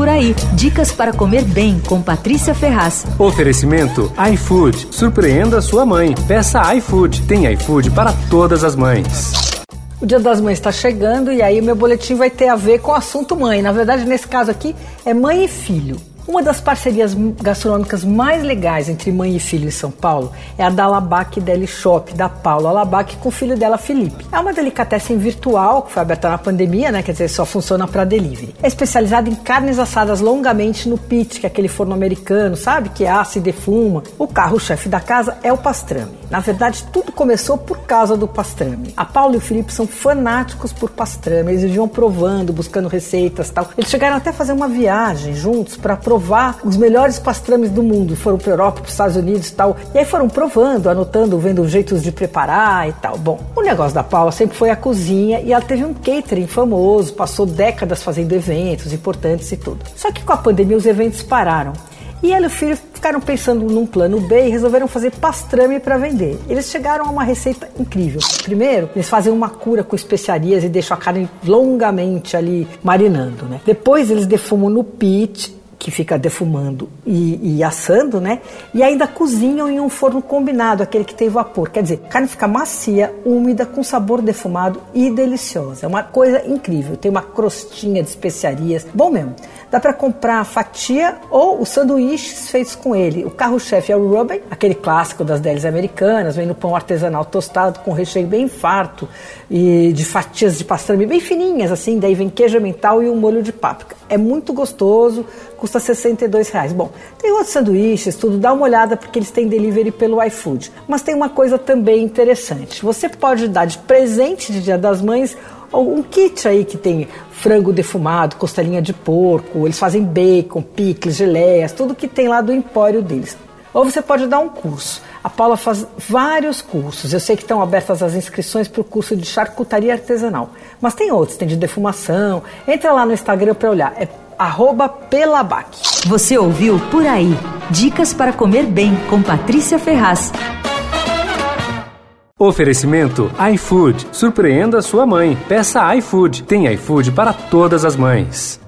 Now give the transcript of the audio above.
por aí. Dicas para comer bem com Patrícia Ferraz. Oferecimento iFood. Surpreenda sua mãe. Peça iFood. Tem iFood para todas as mães. O Dia das Mães está chegando e aí o meu boletim vai ter a ver com o assunto mãe. Na verdade, nesse caso aqui, é mãe e filho. Uma das parcerias gastronômicas mais legais entre mãe e filho em São Paulo é a da Alabac Deli Shop, da Paula Alabac, com o filho dela, Felipe. É uma delicatessen virtual que foi aberta na pandemia, né? Quer dizer, só funciona para delivery. É especializada em carnes assadas longamente no pit, que é aquele forno americano, sabe? Que assa e defuma. O carro-chefe da casa é o pastrame. Na verdade, tudo começou por causa do pastrame. A Paula e o Felipe são fanáticos por pastrame. Eles viviam provando, buscando receitas tal. Eles chegaram até a fazer uma viagem juntos para provar os melhores pastrames do mundo. Foram para Europa, para os Estados Unidos e tal. E aí foram provando, anotando, vendo jeitos de preparar e tal. Bom, o negócio da Paula sempre foi a cozinha e ela teve um catering famoso, passou décadas fazendo eventos importantes e tudo. Só que com a pandemia os eventos pararam. E ela e o filho ficaram pensando num plano B e resolveram fazer pastrame para vender. Eles chegaram a uma receita incrível. Primeiro, eles fazem uma cura com especiarias e deixam a carne longamente ali marinando, né? Depois eles defumam no pit que fica defumando e, e, assando, né? E ainda cozinham em um forno combinado, aquele que tem vapor. Quer dizer, a carne fica macia, úmida, com sabor defumado e deliciosa. É uma coisa incrível. Tem uma crostinha de especiarias. Bom mesmo. Dá para comprar a fatia ou os sanduíches feitos com ele. O carro-chefe é o Ruben, aquele clássico das delis americanas, vem no pão artesanal tostado com recheio bem farto e de fatias de pastrame bem fininhas, assim. Daí vem queijo mental e um molho de páprica. É muito gostoso, custa 62 reais. Bom, tem outros sanduíches, tudo. Dá uma olhada porque eles têm delivery pelo iFood. Mas tem uma coisa também interessante. Você pode dar de presente de Dia das Mães um kit aí que tem frango defumado, costelinha de porco, eles fazem bacon, picles, geleias, tudo que tem lá do empório deles. Ou você pode dar um curso. A Paula faz vários cursos. Eu sei que estão abertas as inscrições para o curso de charcutaria artesanal. Mas tem outros, tem de defumação. Entra lá no Instagram para olhar. É pelabac. Você ouviu Por Aí. Dicas para comer bem com Patrícia Ferraz. Oferecimento iFood. Surpreenda sua mãe. Peça iFood. Tem iFood para todas as mães.